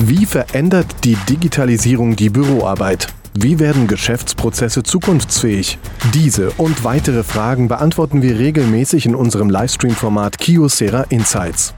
Wie verändert die Digitalisierung die Büroarbeit? Wie werden Geschäftsprozesse zukunftsfähig? Diese und weitere Fragen beantworten wir regelmäßig in unserem Livestream-Format Kiosera Insights.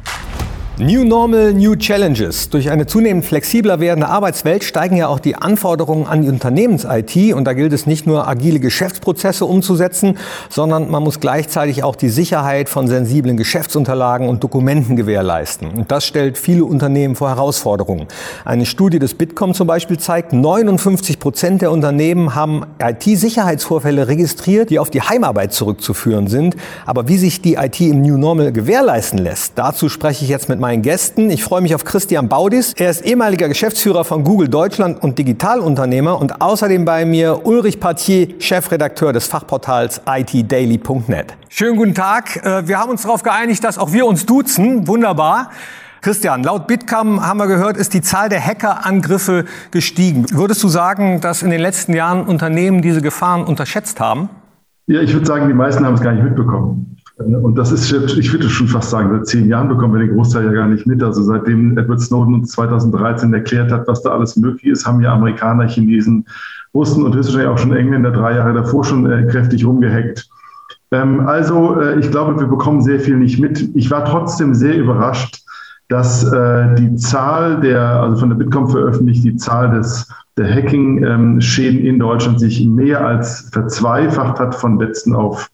New Normal, New Challenges. Durch eine zunehmend flexibler werdende Arbeitswelt steigen ja auch die Anforderungen an die Unternehmens-IT. Und da gilt es nicht nur, agile Geschäftsprozesse umzusetzen, sondern man muss gleichzeitig auch die Sicherheit von sensiblen Geschäftsunterlagen und Dokumenten gewährleisten. Und das stellt viele Unternehmen vor Herausforderungen. Eine Studie des Bitkom zum Beispiel zeigt, 59 Prozent der Unternehmen haben IT-Sicherheitsvorfälle registriert, die auf die Heimarbeit zurückzuführen sind. Aber wie sich die IT im New Normal gewährleisten lässt, dazu spreche ich jetzt mit meinem meinen Gästen. Ich freue mich auf Christian Baudis. Er ist ehemaliger Geschäftsführer von Google Deutschland und Digitalunternehmer und außerdem bei mir Ulrich Partier, Chefredakteur des Fachportals itdaily.net. Schönen guten Tag. Äh, wir haben uns darauf geeinigt, dass auch wir uns duzen. Wunderbar. Christian, laut Bitcam haben wir gehört, ist die Zahl der Hackerangriffe gestiegen. Würdest du sagen, dass in den letzten Jahren Unternehmen diese Gefahren unterschätzt haben? Ja, ich würde sagen, die meisten haben es gar nicht mitbekommen. Und das ist, ich würde schon fast sagen, seit zehn Jahren bekommen wir den Großteil ja gar nicht mit. Also seitdem Edward Snowden uns 2013 erklärt hat, was da alles möglich ist, haben ja Amerikaner, Chinesen, Russen und höchstwahrscheinlich auch schon Engländer drei Jahre davor schon äh, kräftig rumgehackt. Ähm, also äh, ich glaube, wir bekommen sehr viel nicht mit. Ich war trotzdem sehr überrascht, dass äh, die Zahl der, also von der Bitkom veröffentlicht, die Zahl des, der Hacking-Schäden ähm, in Deutschland sich mehr als verzweifacht hat von letzten auf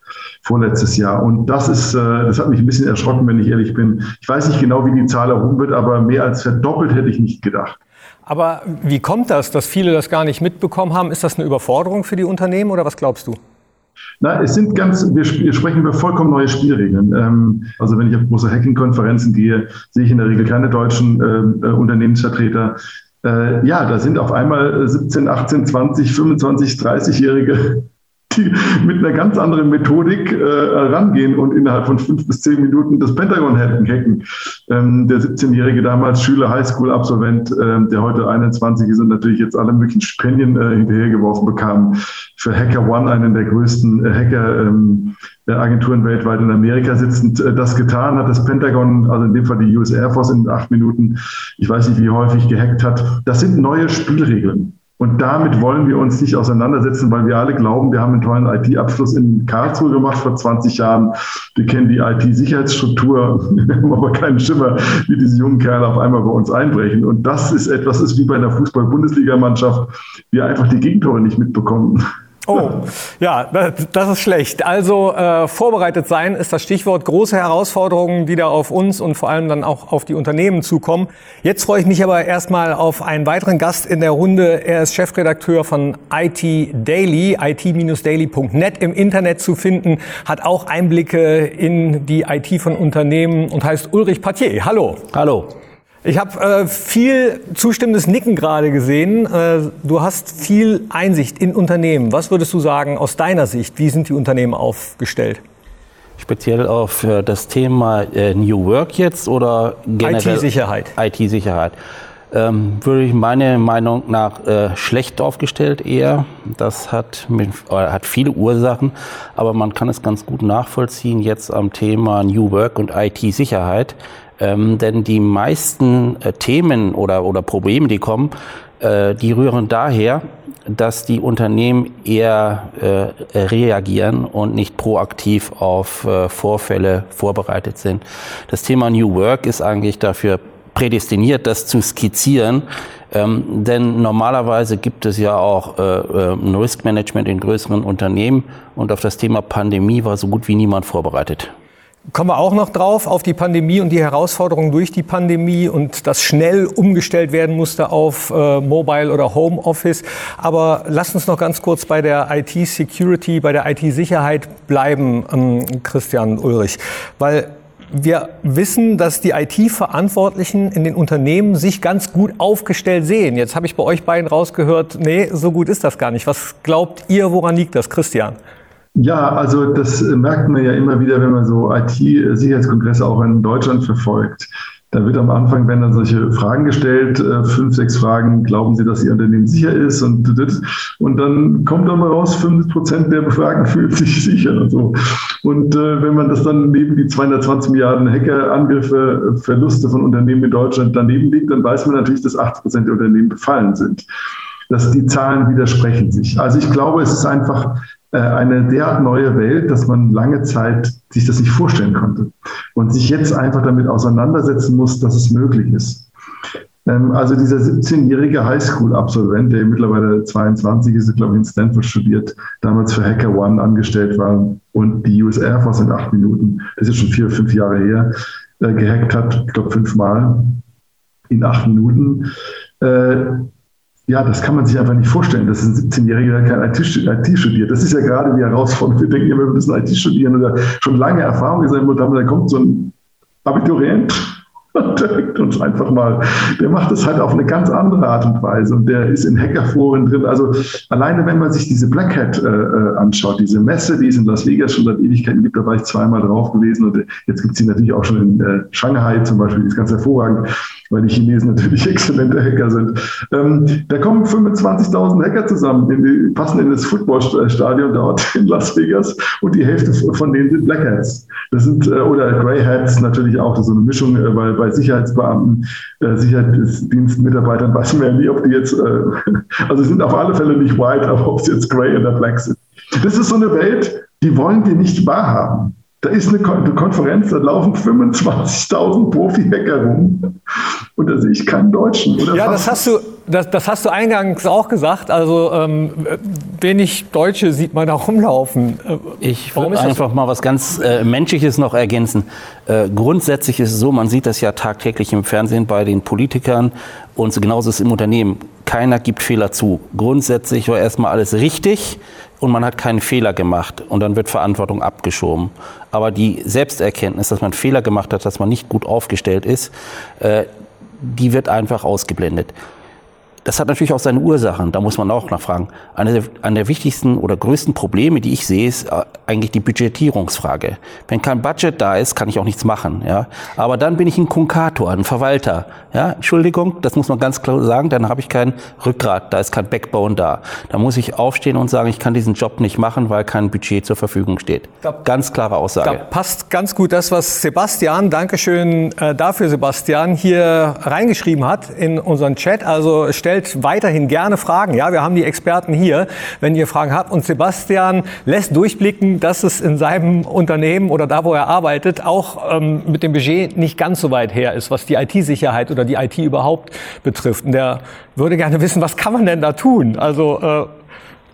vorletztes Jahr. Und das ist, äh, das hat mich ein bisschen erschrocken, wenn ich ehrlich bin. Ich weiß nicht genau, wie die Zahl erhoben wird, aber mehr als verdoppelt hätte ich nicht gedacht. Aber wie kommt das, dass viele das gar nicht mitbekommen haben? Ist das eine Überforderung für die Unternehmen oder was glaubst du? Na, es sind ganz, wir, wir sprechen über vollkommen neue Spielregeln. Ähm, also wenn ich auf große Hacking-Konferenzen gehe, sehe ich in der Regel keine deutschen äh, Unternehmensvertreter. Äh, ja, da sind auf einmal 17, 18, 20, 25, 30-Jährige die mit einer ganz anderen Methodik äh, rangehen und innerhalb von fünf bis zehn Minuten das Pentagon hacken. Ähm, der 17-jährige damals Schüler, Highschool-Absolvent, äh, der heute 21 ist und natürlich jetzt alle möglichen Stipendien äh, hinterhergeworfen bekam, für Hacker One, einen der größten äh, Hacker-Agenturen ähm, weltweit in Amerika sitzend, äh, das getan hat. Das Pentagon, also in dem Fall die US Air Force in acht Minuten, ich weiß nicht, wie häufig gehackt hat. Das sind neue Spielregeln. Und damit wollen wir uns nicht auseinandersetzen, weil wir alle glauben, wir haben einen tollen IT-Abschluss in Karlsruhe gemacht vor 20 Jahren. Wir kennen die IT-Sicherheitsstruktur, wir haben aber keinen Schimmer, wie diese jungen Kerle auf einmal bei uns einbrechen. Und das ist etwas, ist wie bei einer Fußball-Bundesligamannschaft, wir einfach die Gegentore nicht mitbekommen. Oh, ja, das ist schlecht. Also äh, vorbereitet sein ist das Stichwort. Große Herausforderungen, die da auf uns und vor allem dann auch auf die Unternehmen zukommen. Jetzt freue ich mich aber erstmal auf einen weiteren Gast in der Runde. Er ist Chefredakteur von IT Daily, it-daily.net im Internet zu finden, hat auch Einblicke in die IT von Unternehmen und heißt Ulrich Patier. Hallo. Hallo. Ich habe äh, viel zustimmendes Nicken gerade gesehen. Äh, du hast viel Einsicht in Unternehmen. Was würdest du sagen aus deiner Sicht? Wie sind die Unternehmen aufgestellt? Speziell auf äh, das Thema äh, New Work jetzt oder generell? IT-Sicherheit. IT-Sicherheit. Ähm, würde ich meine Meinung nach äh, schlecht aufgestellt eher. Das hat, mit, hat viele Ursachen, aber man kann es ganz gut nachvollziehen jetzt am Thema New Work und IT-Sicherheit. Ähm, denn die meisten äh, Themen oder, oder Probleme, die kommen, äh, die rühren daher, dass die Unternehmen eher äh, reagieren und nicht proaktiv auf äh, Vorfälle vorbereitet sind. Das Thema New Work ist eigentlich dafür prädestiniert, das zu skizzieren. Ähm, denn normalerweise gibt es ja auch äh, äh, ein Risk Management in größeren Unternehmen und auf das Thema Pandemie war so gut wie niemand vorbereitet. Kommen wir auch noch drauf auf die Pandemie und die Herausforderungen durch die Pandemie und das schnell umgestellt werden musste auf äh, Mobile oder Home Office. Aber lasst uns noch ganz kurz bei der IT-Security, bei der IT-Sicherheit bleiben, ähm, Christian Ulrich, weil wir wissen, dass die IT-Verantwortlichen in den Unternehmen sich ganz gut aufgestellt sehen. Jetzt habe ich bei euch beiden rausgehört, nee, so gut ist das gar nicht. Was glaubt ihr, woran liegt das, Christian? Ja, also das merkt man ja immer wieder, wenn man so IT-Sicherheitskongresse auch in Deutschland verfolgt. Da wird am Anfang, wenn dann solche Fragen gestellt, äh, fünf, sechs Fragen, glauben Sie, dass Ihr Unternehmen sicher ist? Und, und dann kommt aber raus, 50 Prozent der Befragten fühlen sich sicher und so. Und äh, wenn man das dann neben die 220 Milliarden Hackerangriffe, äh, Verluste von Unternehmen in Deutschland daneben legt, dann weiß man natürlich, dass 80 Prozent der Unternehmen befallen sind. Dass die Zahlen widersprechen sich. Also ich glaube, es ist einfach eine derart neue Welt, dass man lange Zeit sich das nicht vorstellen konnte und sich jetzt einfach damit auseinandersetzen muss, dass es möglich ist. Ähm, also dieser 17-jährige Highschool-Absolvent, der mittlerweile 22 ist, glaube ich, in Stanford studiert, damals für Hacker One angestellt war und die US Air Force in acht Minuten, das ist schon vier, fünf Jahre her, äh, gehackt hat, ich glaube fünfmal in acht Minuten. Ja, das kann man sich einfach nicht vorstellen, dass ein 17-Jähriger kein IT, studiert. Das ist ja gerade die Herausforderung. Wir denken immer, wir müssen IT studieren oder schon lange Erfahrung gesammelt haben. Da kommt so ein Abiturient direkt uns einfach mal, der macht das halt auf eine ganz andere Art und Weise und der ist in Hackerforen drin. Also alleine, wenn man sich diese Black Hat äh, äh, anschaut, diese Messe, die es in Las Vegas schon seit Ewigkeiten gibt, da war ich zweimal drauf gewesen und jetzt gibt es sie natürlich auch schon in äh, Shanghai zum Beispiel, die ist ganz hervorragend weil die Chinesen natürlich exzellente Hacker sind. Ähm, da kommen 25.000 Hacker zusammen, in die, passen in das Footballstadion dort in Las Vegas und die Hälfte von denen sind Black Hats. Das sind, äh, oder Grey Hats natürlich auch, das ist so eine Mischung, äh, weil bei Sicherheitsbeamten, äh, Sicherheitsdienstmitarbeitern weiß man ja nie, ob die jetzt, äh, also sind auf alle Fälle nicht white, aber ob sie jetzt Grey oder Black sind. Das ist so eine Welt, die wollen wir nicht wahrhaben. Da ist eine Konferenz, da laufen 25.000 Profi-Hacker rum und da sehe ich keinen Deutschen. ja, das hast, du, das, das, hast du eingangs auch gesagt. Also ähm, wenig Deutsche sieht man da rumlaufen. Äh, ich würde einfach mal was ganz äh, Menschliches noch ergänzen. Äh, grundsätzlich ist es so, man sieht das ja tagtäglich im Fernsehen bei den Politikern und genauso ist es im Unternehmen. Keiner gibt Fehler zu. Grundsätzlich war erstmal alles richtig und man hat keinen Fehler gemacht und dann wird Verantwortung abgeschoben. Aber die Selbsterkenntnis, dass man Fehler gemacht hat, dass man nicht gut aufgestellt ist, äh, die wird einfach ausgeblendet. Das hat natürlich auch seine Ursachen, da muss man auch nachfragen. Eine der, eine der wichtigsten oder größten Probleme, die ich sehe, ist äh, eigentlich die Budgetierungsfrage. Wenn kein Budget da ist, kann ich auch nichts machen. Ja? Aber dann bin ich ein Kunkator, ein Verwalter. Ja? Entschuldigung, das muss man ganz klar sagen, dann habe ich kein Rückgrat, da ist kein Backbone da. Da muss ich aufstehen und sagen, ich kann diesen Job nicht machen, weil kein Budget zur Verfügung steht. Da, ganz klare Aussage. Da passt ganz gut das, was Sebastian, Dankeschön äh, dafür Sebastian, hier reingeschrieben hat in unseren Chat. Also stellt stellt weiterhin gerne Fragen. Ja, wir haben die Experten hier, wenn ihr Fragen habt. Und Sebastian lässt durchblicken, dass es in seinem Unternehmen oder da, wo er arbeitet, auch ähm, mit dem Budget nicht ganz so weit her ist, was die IT-Sicherheit oder die IT überhaupt betrifft. Und der würde gerne wissen, was kann man denn da tun? Also äh,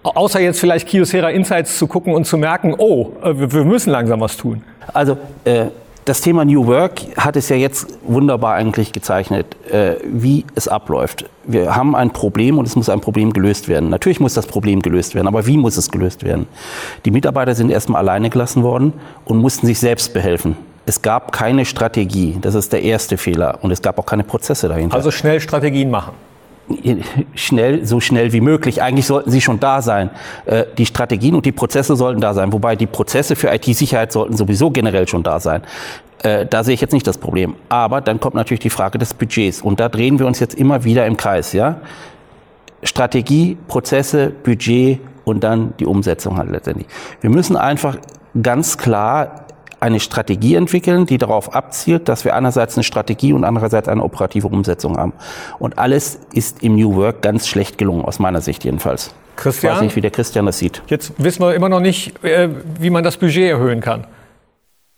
Außer jetzt vielleicht Kiosera Insights zu gucken und zu merken, oh, äh, wir müssen langsam was tun. Also äh, das Thema New Work hat es ja jetzt wunderbar eigentlich gezeichnet, äh, wie es abläuft. Wir haben ein Problem und es muss ein Problem gelöst werden. Natürlich muss das Problem gelöst werden, aber wie muss es gelöst werden? Die Mitarbeiter sind erstmal alleine gelassen worden und mussten sich selbst behelfen. Es gab keine Strategie, das ist der erste Fehler, und es gab auch keine Prozesse dahinter. Also schnell Strategien machen schnell, so schnell wie möglich. Eigentlich sollten sie schon da sein. Äh, die Strategien und die Prozesse sollten da sein, wobei die Prozesse für IT-Sicherheit sollten sowieso generell schon da sein. Äh, da sehe ich jetzt nicht das Problem. Aber dann kommt natürlich die Frage des Budgets und da drehen wir uns jetzt immer wieder im Kreis. Ja? Strategie, Prozesse, Budget und dann die Umsetzung halt letztendlich. Wir müssen einfach ganz klar eine Strategie entwickeln, die darauf abzielt, dass wir einerseits eine Strategie und andererseits eine operative Umsetzung haben. Und alles ist im New Work ganz schlecht gelungen, aus meiner Sicht jedenfalls. Christian? Ich weiß nicht, wie der Christian das sieht. Jetzt wissen wir immer noch nicht, äh, wie man das Budget erhöhen kann.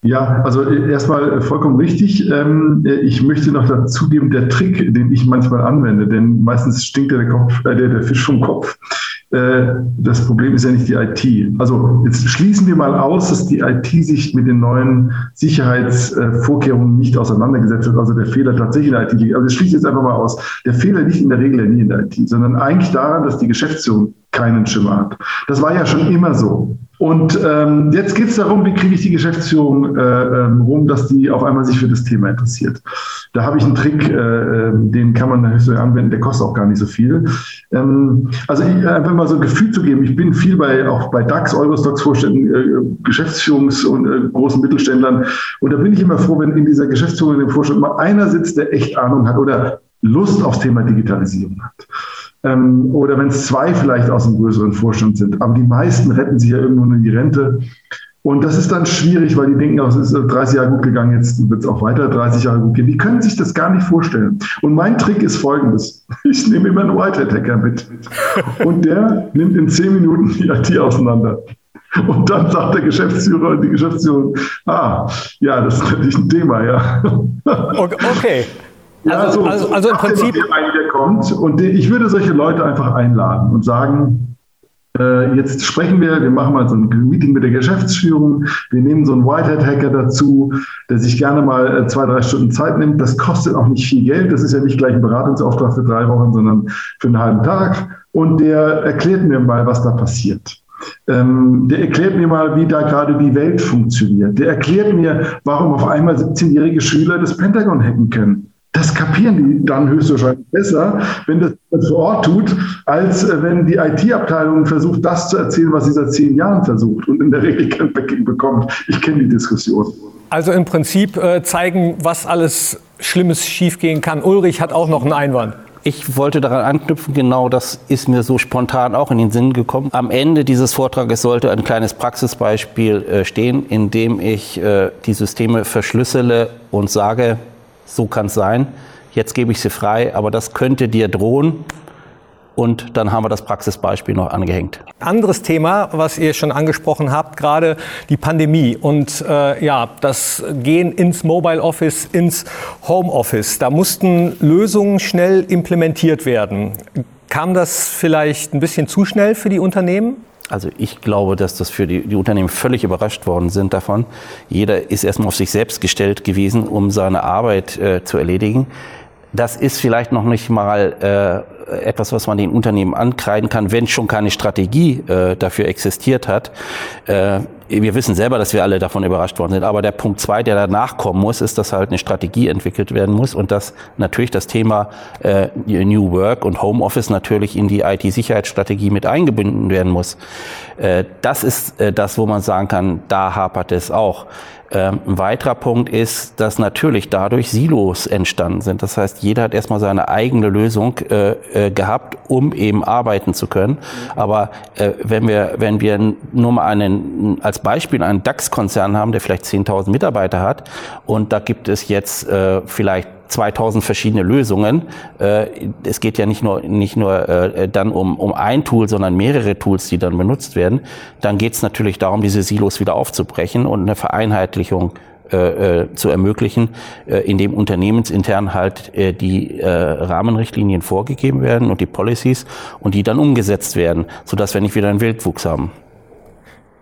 Ja, also äh, erstmal vollkommen richtig. Ähm, äh, ich möchte noch dazugeben, der Trick, den ich manchmal anwende, denn meistens stinkt der, Kopf, der, der Fisch vom Kopf. Äh, das Problem ist ja nicht die IT. Also jetzt schließen wir mal aus, dass die IT sich mit den neuen Sicherheitsvorkehrungen nicht auseinandergesetzt hat, also der Fehler tatsächlich in der IT liegt. Also ich schließe jetzt einfach mal aus. Der Fehler liegt in der Regel ja nie in der IT, sondern eigentlich daran, dass die Geschäftsführung keinen Schimmer hat. Das war ja schon immer so. Und ähm, jetzt geht es darum, wie kriege ich die Geschäftsführung äh, ähm, rum, dass die auf einmal sich für das Thema interessiert. Da habe ich einen Trick, äh, ähm, den kann man natürlich anwenden, der kostet auch gar nicht so viel. Ähm, also ich, einfach mal so ein Gefühl zu geben, ich bin viel bei auch bei DAX, Eurostox Vorständen, äh, Geschäftsführungs- und äh, großen Mittelständlern. Und da bin ich immer froh, wenn in dieser Geschäftsführung, in dem Vorstand mal einer sitzt, der echt Ahnung hat oder Lust aufs Thema Digitalisierung hat ähm, oder wenn es zwei vielleicht aus einem größeren Vorstand sind. Aber die meisten retten sich ja irgendwo in die Rente. Und das ist dann schwierig, weil die denken, es ist 30 Jahre gut gegangen, jetzt wird es auch weiter 30 Jahre gut gehen. Die können sich das gar nicht vorstellen. Und mein Trick ist folgendes. Ich nehme immer einen Whitehead-Hacker mit. Und der nimmt in 10 Minuten die IT auseinander. Und dann sagt der Geschäftsführer und die Geschäftsführung, ah, ja, das ist natürlich ein Thema, ja. Okay. Ja, also, so, also, also im Prinzip. Der kommt. Und ich würde solche Leute einfach einladen und sagen, äh, jetzt sprechen wir, wir machen mal so ein Meeting mit der Geschäftsführung. Wir nehmen so einen Whitehead-Hacker dazu, der sich gerne mal äh, zwei, drei Stunden Zeit nimmt. Das kostet auch nicht viel Geld. Das ist ja nicht gleich ein Beratungsauftrag für drei Wochen, sondern für einen halben Tag. Und der erklärt mir mal, was da passiert. Ähm, der erklärt mir mal, wie da gerade die Welt funktioniert. Der erklärt mir, warum auf einmal 17-jährige Schüler das Pentagon hacken können. Das kapieren die dann höchstwahrscheinlich besser, wenn das vor Ort tut, als äh, wenn die IT-Abteilung versucht, das zu erzählen, was sie seit zehn Jahren versucht und in der Regel kein Backing bekommt. Ich kenne die Diskussion. Also im Prinzip äh, zeigen, was alles Schlimmes schiefgehen kann. Ulrich hat auch noch einen Einwand. Ich wollte daran anknüpfen, genau das ist mir so spontan auch in den Sinn gekommen. Am Ende dieses Vortrages sollte ein kleines Praxisbeispiel äh, stehen, in dem ich die Systeme verschlüssele und sage, so kann es sein, jetzt gebe ich sie frei, aber das könnte dir drohen. Und dann haben wir das Praxisbeispiel noch angehängt. Anderes Thema, was ihr schon angesprochen habt, gerade die Pandemie und äh, ja, das Gehen ins Mobile Office, ins Home Office. Da mussten Lösungen schnell implementiert werden. Kam das vielleicht ein bisschen zu schnell für die Unternehmen? Also ich glaube, dass das für die, die, Unternehmen völlig überrascht worden sind davon. Jeder ist erstmal auf sich selbst gestellt gewesen, um seine Arbeit äh, zu erledigen. Das ist vielleicht noch nicht mal äh, etwas, was man den Unternehmen ankreiden kann, wenn schon keine Strategie äh, dafür existiert hat. Äh, wir wissen selber, dass wir alle davon überrascht worden sind. Aber der Punkt zwei, der danach kommen muss, ist, dass halt eine Strategie entwickelt werden muss und dass natürlich das Thema äh, New Work und Homeoffice natürlich in die IT-Sicherheitsstrategie mit eingebunden werden muss. Äh, das ist äh, das, wo man sagen kann, da hapert es auch. Ähm, ein weiterer Punkt ist, dass natürlich dadurch Silos entstanden sind. Das heißt, jeder hat erstmal seine eigene Lösung äh, äh, gehabt, um eben arbeiten zu können. Aber äh, wenn wir, wenn wir nur mal einen, als Beispiel einen DAX-Konzern haben, der vielleicht 10.000 Mitarbeiter hat und da gibt es jetzt äh, vielleicht 2000 verschiedene Lösungen. Äh, es geht ja nicht nur, nicht nur äh, dann um, um ein Tool, sondern mehrere Tools, die dann benutzt werden. Dann geht es natürlich darum, diese Silos wieder aufzubrechen und eine Vereinheitlichung äh, zu ermöglichen, in dem unternehmensintern halt die Rahmenrichtlinien vorgegeben werden und die Policies und die dann umgesetzt werden, sodass wir nicht wieder einen Wildwuchs haben.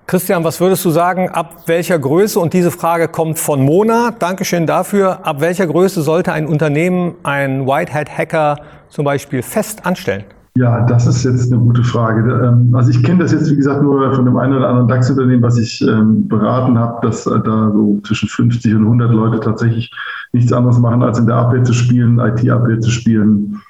Christian, was würdest du sagen, ab welcher Größe, und diese Frage kommt von Mona, Dankeschön dafür, ab welcher Größe sollte ein Unternehmen einen Whitehead-Hacker zum Beispiel fest anstellen? Ja, das ist jetzt eine gute Frage. Ähm, also ich kenne das jetzt, wie gesagt, nur von dem einen oder anderen DAX-Unternehmen, was ich ähm, beraten habe, dass äh, da so zwischen 50 und 100 Leute tatsächlich nichts anderes machen, als in der Abwehr zu spielen, IT-Abwehr zu spielen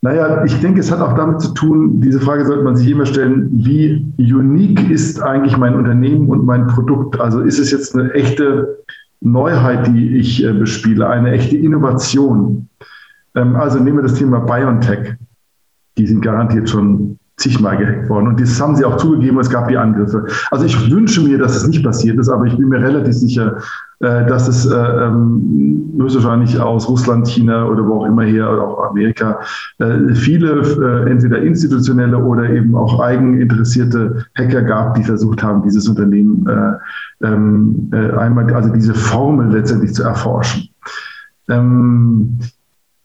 naja, ich denke, es hat auch damit zu tun, diese Frage sollte man sich immer stellen, wie unique ist eigentlich mein Unternehmen und mein Produkt? Also ist es jetzt eine echte Neuheit, die ich äh, bespiele, eine echte Innovation? Ähm, also nehmen wir das Thema BioNTech. Die sind garantiert schon zigmal gehackt worden. Und das haben sie auch zugegeben, es gab die Angriffe. Also ich wünsche mir, dass es nicht passiert ist, aber ich bin mir relativ sicher, äh, dass es äh, ähm, höchstwahrscheinlich aus Russland, China oder wo auch immer her, oder auch Amerika, äh, viele entweder institutionelle oder eben auch eigeninteressierte Hacker gab, die versucht haben, dieses Unternehmen äh, ähm, äh, einmal, also diese Formel letztendlich zu erforschen. Ähm, äh,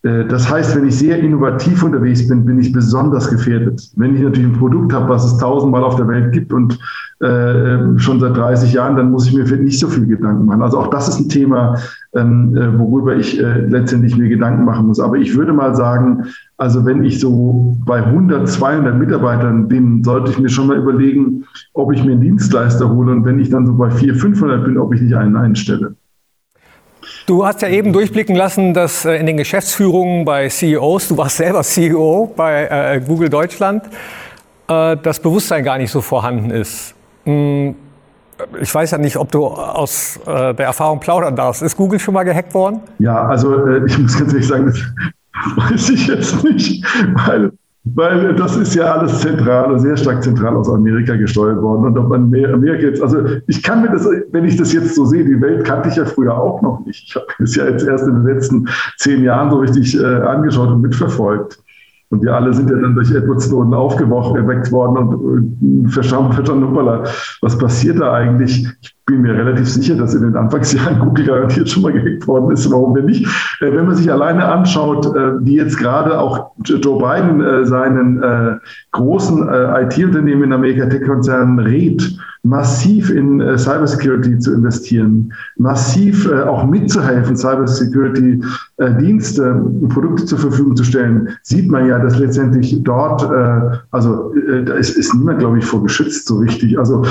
das heißt, wenn ich sehr innovativ unterwegs bin, bin ich besonders gefährdet. Wenn ich natürlich ein Produkt habe, was es tausendmal auf der Welt gibt und äh, schon seit 30 Jahren, dann muss ich mir nicht so viel Gedanken machen. Also auch das ist ein Thema, ähm, äh, worüber ich äh, letztendlich mir Gedanken machen muss. Aber ich würde mal sagen, also wenn ich so bei 100, 200 Mitarbeitern bin, sollte ich mir schon mal überlegen, ob ich mir einen Dienstleister hole und wenn ich dann so bei 400, 500 bin, ob ich nicht einen einstelle. Du hast ja eben durchblicken lassen, dass äh, in den Geschäftsführungen bei CEOs, du warst selber CEO bei äh, Google Deutschland, äh, das Bewusstsein gar nicht so vorhanden ist. Hm, ich weiß ja nicht, ob du aus der Erfahrung plaudern darfst. Ist Google schon mal gehackt worden? Ja, also ich muss ganz ehrlich sagen, das weiß ich jetzt nicht, weil Weil das ist ja alles zentral, sehr stark zentral aus Amerika gesteuert worden. Und ob man Amerika jetzt, also ich kann mir das, wenn ich das jetzt so sehe, die Welt kannte ich ja früher auch noch nicht. Ich habe es ja jetzt erst in den letzten zehn Jahren so richtig äh, angeschaut und mitverfolgt. Und wir alle sind ja dann durch Edward Snowden aufgewacht, erweckt worden und äh, verstanden, was passiert da eigentlich? Ich bin mir relativ sicher, dass in den Anfangsjahren Google garantiert schon mal gehackt worden ist. Warum denn nicht? Äh, wenn man sich alleine anschaut, äh, wie jetzt gerade auch Joe Biden äh, seinen großen IT-Unternehmen in Amerika, Tech-Konzernen rät, massiv in Cybersecurity zu investieren, massiv auch mitzuhelfen, Cybersecurity-Dienste, äh, Produkte zur Verfügung zu stellen, sieht man ja, dass letztendlich dort, äh, also äh, da ist, ist niemand, glaube ich, vor geschützt so richtig. Also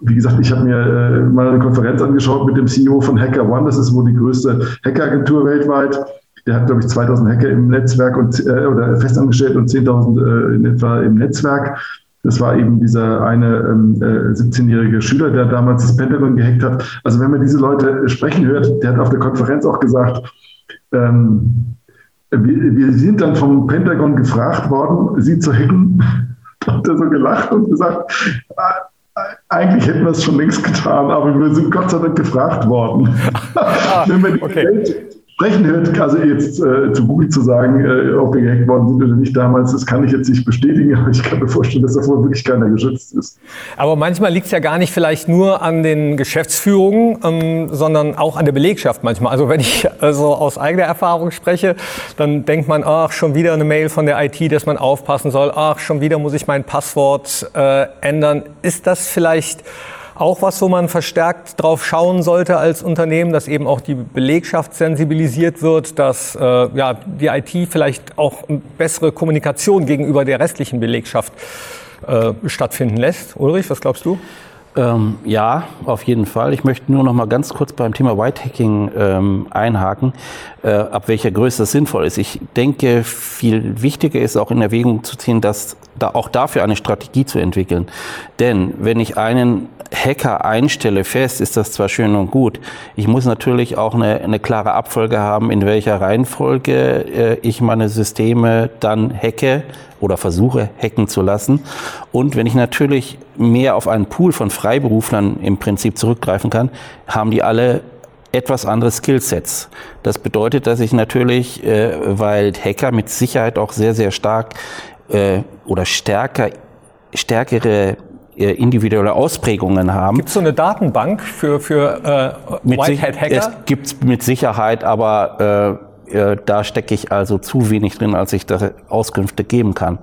wie gesagt, ich habe mir äh, mal eine Konferenz angeschaut mit dem CEO von Hacker One, das ist wohl die größte Hackeragentur weltweit. Der hat, glaube ich, 2000 Hacker im Netzwerk und, äh, oder festangestellt und 10.000 äh, in etwa im Netzwerk. Das war eben dieser eine ähm, äh, 17-jährige Schüler, der damals das Pentagon gehackt hat. Also wenn man diese Leute sprechen hört, der hat auf der Konferenz auch gesagt, ähm, wir, wir sind dann vom Pentagon gefragt worden, sie zu hacken. Da hat er so gelacht und gesagt, ah, eigentlich hätten wir es schon längst getan, aber wir sind Gott sei Dank gefragt worden. Ah, Wenn wir die okay. Welt sprechen hört, also jetzt äh, zu Google zu sagen, äh, ob wir gehackt worden sind oder nicht damals, das kann ich jetzt nicht bestätigen, aber ich kann mir vorstellen, dass davor wirklich keiner geschützt ist. Aber manchmal liegt es ja gar nicht vielleicht nur an den Geschäftsführungen, ähm, sondern auch an der Belegschaft manchmal. Also wenn ich also aus eigener Erfahrung spreche, dann denkt man, ach, schon wieder eine Mail von der IT, dass man aufpassen soll, ach, schon wieder muss ich mein Passwort äh, ändern. Ist das vielleicht auch was, wo man verstärkt drauf schauen sollte als Unternehmen, dass eben auch die Belegschaft sensibilisiert wird, dass äh, ja, die IT vielleicht auch bessere Kommunikation gegenüber der restlichen Belegschaft äh, stattfinden lässt. Ulrich, was glaubst du? Ähm, ja, auf jeden Fall. Ich möchte nur noch mal ganz kurz beim Thema Whitehacking ähm, einhaken, äh, ab welcher Größe das sinnvoll ist. Ich denke, viel wichtiger ist auch in Erwägung zu ziehen, dass da auch dafür eine Strategie zu entwickeln. Denn wenn ich einen Hacker einstelle fest, ist das zwar schön und gut. Ich muss natürlich auch eine, eine klare Abfolge haben, in welcher Reihenfolge äh, ich meine Systeme dann hacke oder versuche hacken zu lassen. Und wenn ich natürlich mehr auf einen Pool von Freiberuflern im Prinzip zurückgreifen kann, haben die alle etwas andere Skillsets. Das bedeutet, dass ich natürlich, äh, weil Hacker mit Sicherheit auch sehr, sehr stark äh, oder stärker, stärkere äh, individuelle Ausprägungen haben. Gibt es so eine Datenbank für, für äh, Whitehead-Hacker? Es gibt mit Sicherheit, aber äh, äh, da stecke ich also zu wenig drin, als ich da Auskünfte geben kann.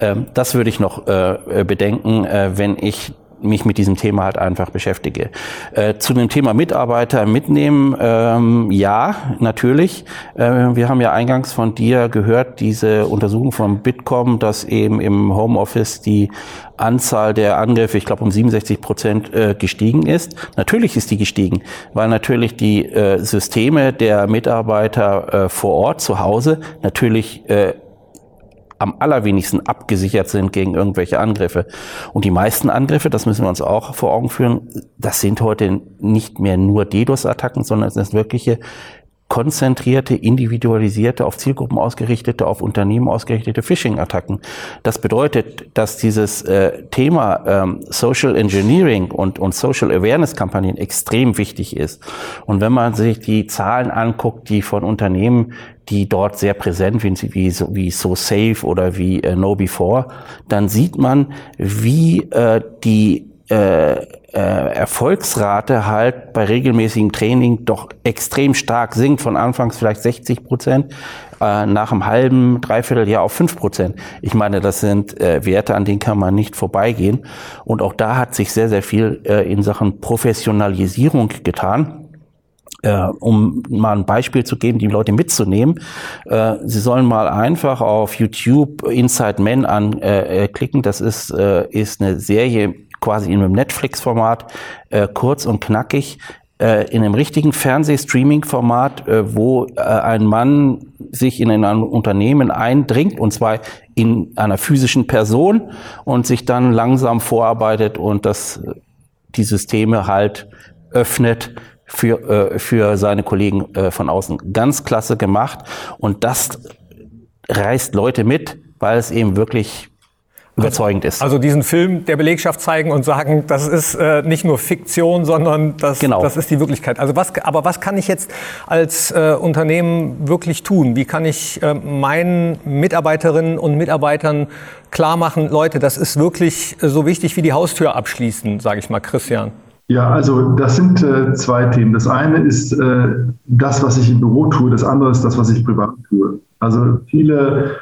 Ähm, das würde ich noch äh, bedenken, äh, wenn ich mich mit diesem Thema halt einfach beschäftige. Äh, zu dem Thema Mitarbeiter mitnehmen, ähm, ja, natürlich. Äh, wir haben ja eingangs von dir gehört, diese Untersuchung von Bitkom, dass eben im Homeoffice die Anzahl der Angriffe, ich glaube um 67 Prozent äh, gestiegen ist. Natürlich ist die gestiegen, weil natürlich die äh, Systeme der Mitarbeiter äh, vor Ort zu Hause natürlich äh, am allerwenigsten abgesichert sind gegen irgendwelche Angriffe. Und die meisten Angriffe, das müssen wir uns auch vor Augen führen, das sind heute nicht mehr nur DDoS-Attacken, sondern es sind wirkliche konzentrierte, individualisierte, auf Zielgruppen ausgerichtete, auf Unternehmen ausgerichtete Phishing-Attacken. Das bedeutet, dass dieses äh, Thema ähm, Social Engineering und, und Social Awareness-Kampagnen extrem wichtig ist. Und wenn man sich die Zahlen anguckt, die von Unternehmen, die dort sehr präsent sind, wie, so, wie So Safe oder wie äh, Know Before, dann sieht man, wie äh, die äh, äh, Erfolgsrate halt bei regelmäßigem Training doch extrem stark sinkt, von anfangs vielleicht 60 Prozent, äh, nach einem halben, dreiviertel Jahr auf fünf Prozent. Ich meine, das sind äh, Werte, an denen kann man nicht vorbeigehen. Und auch da hat sich sehr, sehr viel äh, in Sachen Professionalisierung getan. Äh, um mal ein Beispiel zu geben, die Leute mitzunehmen. Äh, Sie sollen mal einfach auf YouTube Inside Men anklicken. Äh, das ist, äh, ist eine Serie quasi in einem Netflix-Format, äh, kurz und knackig, äh, in einem richtigen Fernsehstreaming-Format, äh, wo äh, ein Mann sich in ein Unternehmen eindringt, und zwar in einer physischen Person und sich dann langsam vorarbeitet und das, die Systeme halt öffnet für, äh, für seine Kollegen äh, von außen. Ganz klasse gemacht und das reißt Leute mit, weil es eben wirklich überzeugend ist. Also diesen Film der Belegschaft zeigen und sagen, das ist äh, nicht nur Fiktion, sondern das, genau. das ist die Wirklichkeit. Also was, aber was kann ich jetzt als äh, Unternehmen wirklich tun? Wie kann ich äh, meinen Mitarbeiterinnen und Mitarbeitern klar machen, Leute, das ist wirklich so wichtig wie die Haustür abschließen, sage ich mal, Christian? Ja, also das sind äh, zwei Themen. Das eine ist äh, das, was ich im Büro tue, das andere ist das, was ich privat tue. Also viele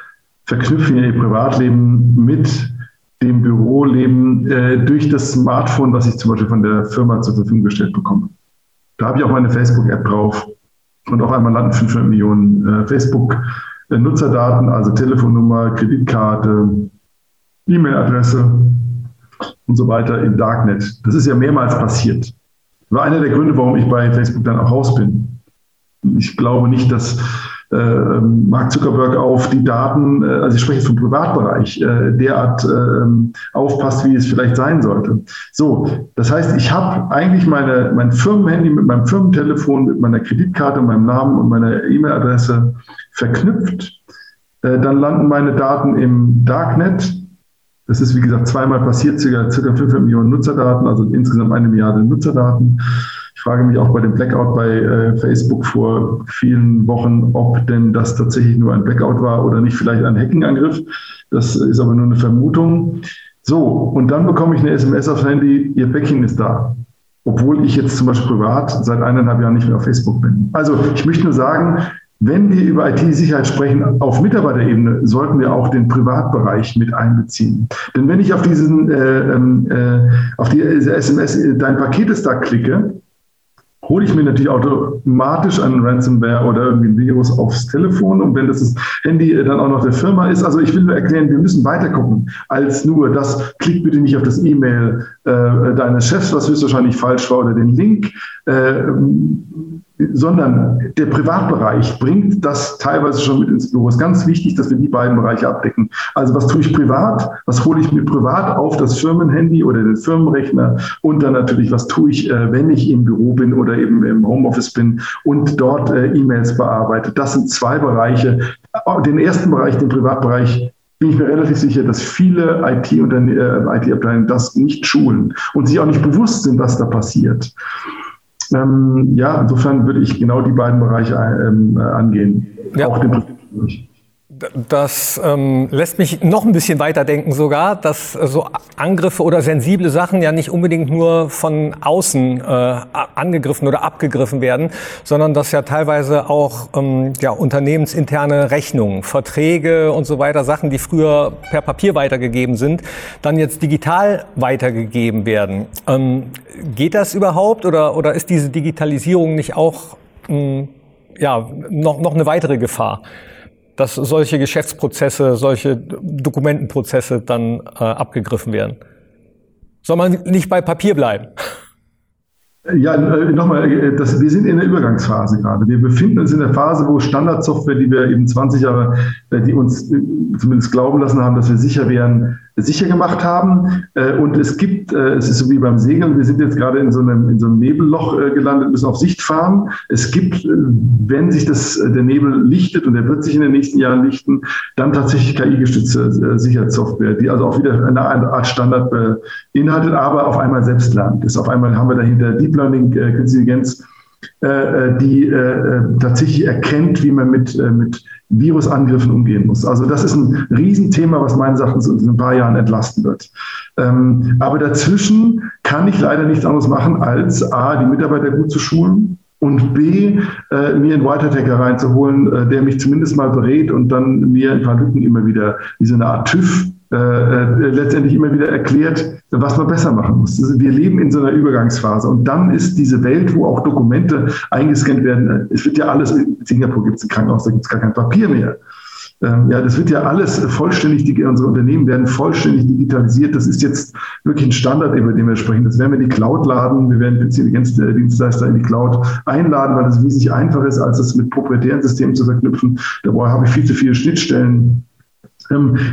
verknüpfen ihr Privatleben mit dem Büroleben äh, durch das Smartphone, was ich zum Beispiel von der Firma zur Verfügung gestellt bekomme. Da habe ich auch meine Facebook-App drauf und auf einmal landen 500 Millionen äh, Facebook-Nutzerdaten, also Telefonnummer, Kreditkarte, E-Mail-Adresse und so weiter im Darknet. Das ist ja mehrmals passiert. War einer der Gründe, warum ich bei Facebook dann auch raus bin. Ich glaube nicht, dass äh, Mark Zuckerberg auf die Daten, äh, also ich spreche vom Privatbereich, äh, derart äh, aufpasst, wie es vielleicht sein sollte. So, das heißt, ich habe eigentlich meine, mein Firmenhandy mit meinem Firmentelefon, mit meiner Kreditkarte, meinem Namen und meiner E-Mail-Adresse verknüpft. Äh, dann landen meine Daten im Darknet. Das ist, wie gesagt, zweimal passiert, circa, circa 5 Millionen Nutzerdaten, also insgesamt eine Milliarde Nutzerdaten. Ich frage mich auch bei dem Blackout bei äh, Facebook vor vielen Wochen, ob denn das tatsächlich nur ein Blackout war oder nicht vielleicht ein Hacking-Angriff. Das ist aber nur eine Vermutung. So, und dann bekomme ich eine SMS aufs Handy, Ihr Päckchen ist da. Obwohl ich jetzt zum Beispiel privat seit eineinhalb Jahren nicht mehr auf Facebook bin. Also ich möchte nur sagen, wenn wir über IT-Sicherheit sprechen, auf Mitarbeiterebene, sollten wir auch den Privatbereich mit einbeziehen. Denn wenn ich auf diesen, äh, ähm, äh, auf die SMS, dein Paket ist da klicke, hole ich mir natürlich automatisch einen Ransomware oder irgendwie ein Virus aufs Telefon und wenn das, das Handy dann auch noch der Firma ist, also ich will nur erklären, wir müssen weiter gucken als nur das, klick bitte nicht auf das E-Mail äh, deines Chefs, was höchstwahrscheinlich falsch war oder den Link, äh, sondern der Privatbereich bringt das teilweise schon mit ins Büro. Es ist ganz wichtig, dass wir die beiden Bereiche abdecken. Also was tue ich privat, was hole ich mir privat auf das Firmenhandy oder den Firmenrechner und dann natürlich, was tue ich, äh, wenn ich im Büro bin oder eben im Homeoffice bin und dort äh, E-Mails bearbeite. Das sind zwei Bereiche. Den ersten Bereich, den Privatbereich, bin ich mir relativ sicher, dass viele IT-Abteilungen IT das nicht schulen und sich auch nicht bewusst sind, was da passiert. Ähm, ja, insofern würde ich genau die beiden Bereiche ähm, angehen. Ja. Auch den Bereich. Das ähm, lässt mich noch ein bisschen weiter denken sogar, dass äh, so Angriffe oder sensible Sachen ja nicht unbedingt nur von außen äh, angegriffen oder abgegriffen werden, sondern dass ja teilweise auch ähm, ja, unternehmensinterne Rechnungen, Verträge und so weiter, Sachen, die früher per Papier weitergegeben sind, dann jetzt digital weitergegeben werden. Ähm, geht das überhaupt oder, oder ist diese Digitalisierung nicht auch mh, ja, noch, noch eine weitere Gefahr? Dass solche Geschäftsprozesse, solche Dokumentenprozesse dann äh, abgegriffen werden. Soll man nicht bei Papier bleiben? Ja, äh, nochmal, äh, wir sind in der Übergangsphase gerade. Wir befinden uns in der Phase, wo Standardsoftware, die wir eben 20 Jahre, äh, die uns zumindest glauben lassen haben, dass wir sicher wären, sicher gemacht haben. Und es gibt, es ist so wie beim Segeln, wir sind jetzt gerade in so einem, in so einem Nebelloch gelandet, müssen auf Sicht fahren. Es gibt, wenn sich das, der Nebel lichtet, und der wird sich in den nächsten Jahren lichten, dann tatsächlich KI-gestützte Sicherheitssoftware, die also auch wieder eine Art Standard beinhaltet, aber auf einmal selbst lernt ist. Auf einmal haben wir dahinter Deep Learning, äh, Künstliche Intelligenz, äh, äh, die tatsächlich erkennt, wie man mit, mit Virusangriffen umgehen muss. Also das ist ein Riesenthema, was meines Erachtens uns in ein paar Jahren entlasten wird. Ähm, aber dazwischen kann ich leider nichts anderes machen, als A, die Mitarbeiter gut zu schulen, und B, äh, mir einen White Attacker reinzuholen, äh, der mich zumindest mal berät und dann mir ein paar Lücken immer wieder wie so eine Art TÜV letztendlich immer wieder erklärt, was man besser machen muss. Wir leben in so einer Übergangsphase und dann ist diese Welt, wo auch Dokumente eingescannt werden, es wird ja alles, in Singapur gibt es ein Krankenhaus, da gibt es gar kein Papier mehr. Ähm, ja, das wird ja alles vollständig, unsere Unternehmen werden vollständig digitalisiert. Das ist jetzt wirklich ein Standard, über den wir sprechen. Das werden wir in die Cloud laden. Wir werden Intelligenzdienstleister in die Cloud einladen, weil das wesentlich einfacher ist, als es mit proprietären Systemen zu verknüpfen. Da habe ich viel zu viele Schnittstellen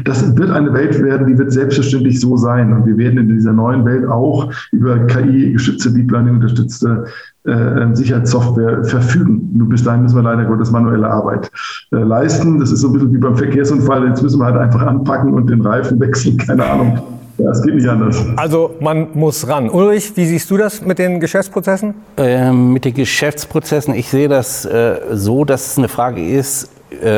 das wird eine Welt werden, die wird selbstverständlich so sein. Und wir werden in dieser neuen Welt auch über KI-gestützte Deep Learning unterstützte äh, Sicherheitssoftware verfügen. Nur bis dahin müssen wir leider Gottes manuelle Arbeit äh, leisten. Das ist so ein bisschen wie beim Verkehrsunfall. Jetzt müssen wir halt einfach anpacken und den Reifen wechseln. Keine Ahnung. Ja, es geht nicht anders. Also man muss ran. Ulrich, wie siehst du das mit den Geschäftsprozessen? Ähm, mit den Geschäftsprozessen, ich sehe das äh, so, dass es eine Frage ist,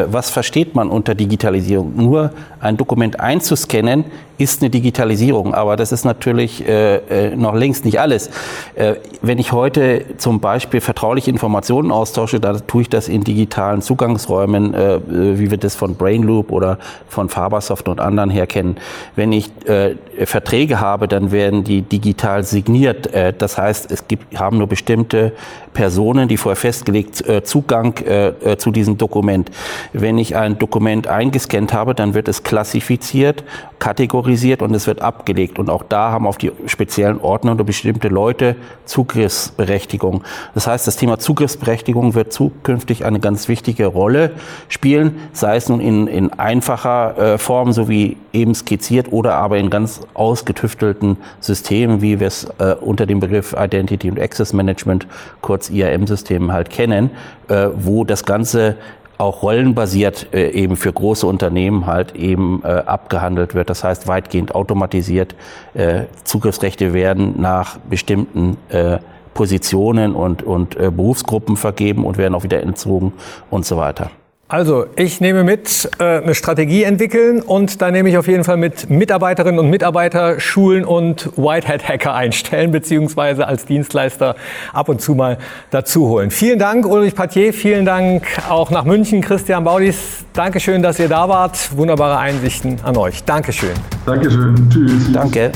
was versteht man unter Digitalisierung? Nur ein Dokument einzuscannen ist eine Digitalisierung, aber das ist natürlich äh, äh, noch längst nicht alles. Äh, wenn ich heute zum Beispiel vertrauliche Informationen austausche, dann tue ich das in digitalen Zugangsräumen, äh, wie wir das von Brainloop oder von Fabersoft und anderen her kennen. Wenn ich äh, Verträge habe, dann werden die digital signiert. Äh, das heißt, es gibt, haben nur bestimmte Personen, die vorher festgelegt äh, Zugang äh, äh, zu diesem Dokument. Wenn ich ein Dokument eingescannt habe, dann wird es klassifiziert, kategorisiert und es wird abgelegt. Und auch da haben auf die speziellen Ordner oder bestimmte Leute Zugriffsberechtigung. Das heißt, das Thema Zugriffsberechtigung wird zukünftig eine ganz wichtige Rolle spielen, sei es nun in, in einfacher äh, Form, so wie eben skizziert, oder aber in ganz ausgetüftelten Systemen, wie wir es äh, unter dem Begriff Identity und Access Management, kurz IAM-Systemen halt kennen, äh, wo das Ganze auch rollenbasiert äh, eben für große Unternehmen halt eben äh, abgehandelt wird. Das heißt weitgehend automatisiert. Äh, Zugriffsrechte werden nach bestimmten äh, Positionen und, und äh, Berufsgruppen vergeben und werden auch wieder entzogen und so weiter. Also, ich nehme mit, äh, eine Strategie entwickeln und da nehme ich auf jeden Fall mit Mitarbeiterinnen und Mitarbeiter schulen und Whitehead-Hacker einstellen, beziehungsweise als Dienstleister ab und zu mal dazu holen. Vielen Dank, Ulrich Patier, vielen Dank auch nach München, Christian Baudis. Dankeschön, dass ihr da wart. Wunderbare Einsichten an euch. Dankeschön. Dankeschön. Tschüss. Danke.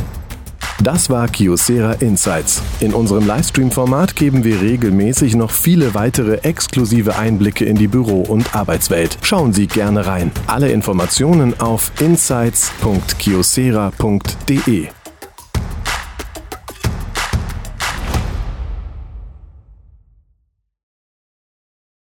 Das war Kyocera Insights. In unserem Livestream-Format geben wir regelmäßig noch viele weitere exklusive Einblicke in die Büro- und Arbeitswelt. Schauen Sie gerne rein. Alle Informationen auf insights.kyocera.de.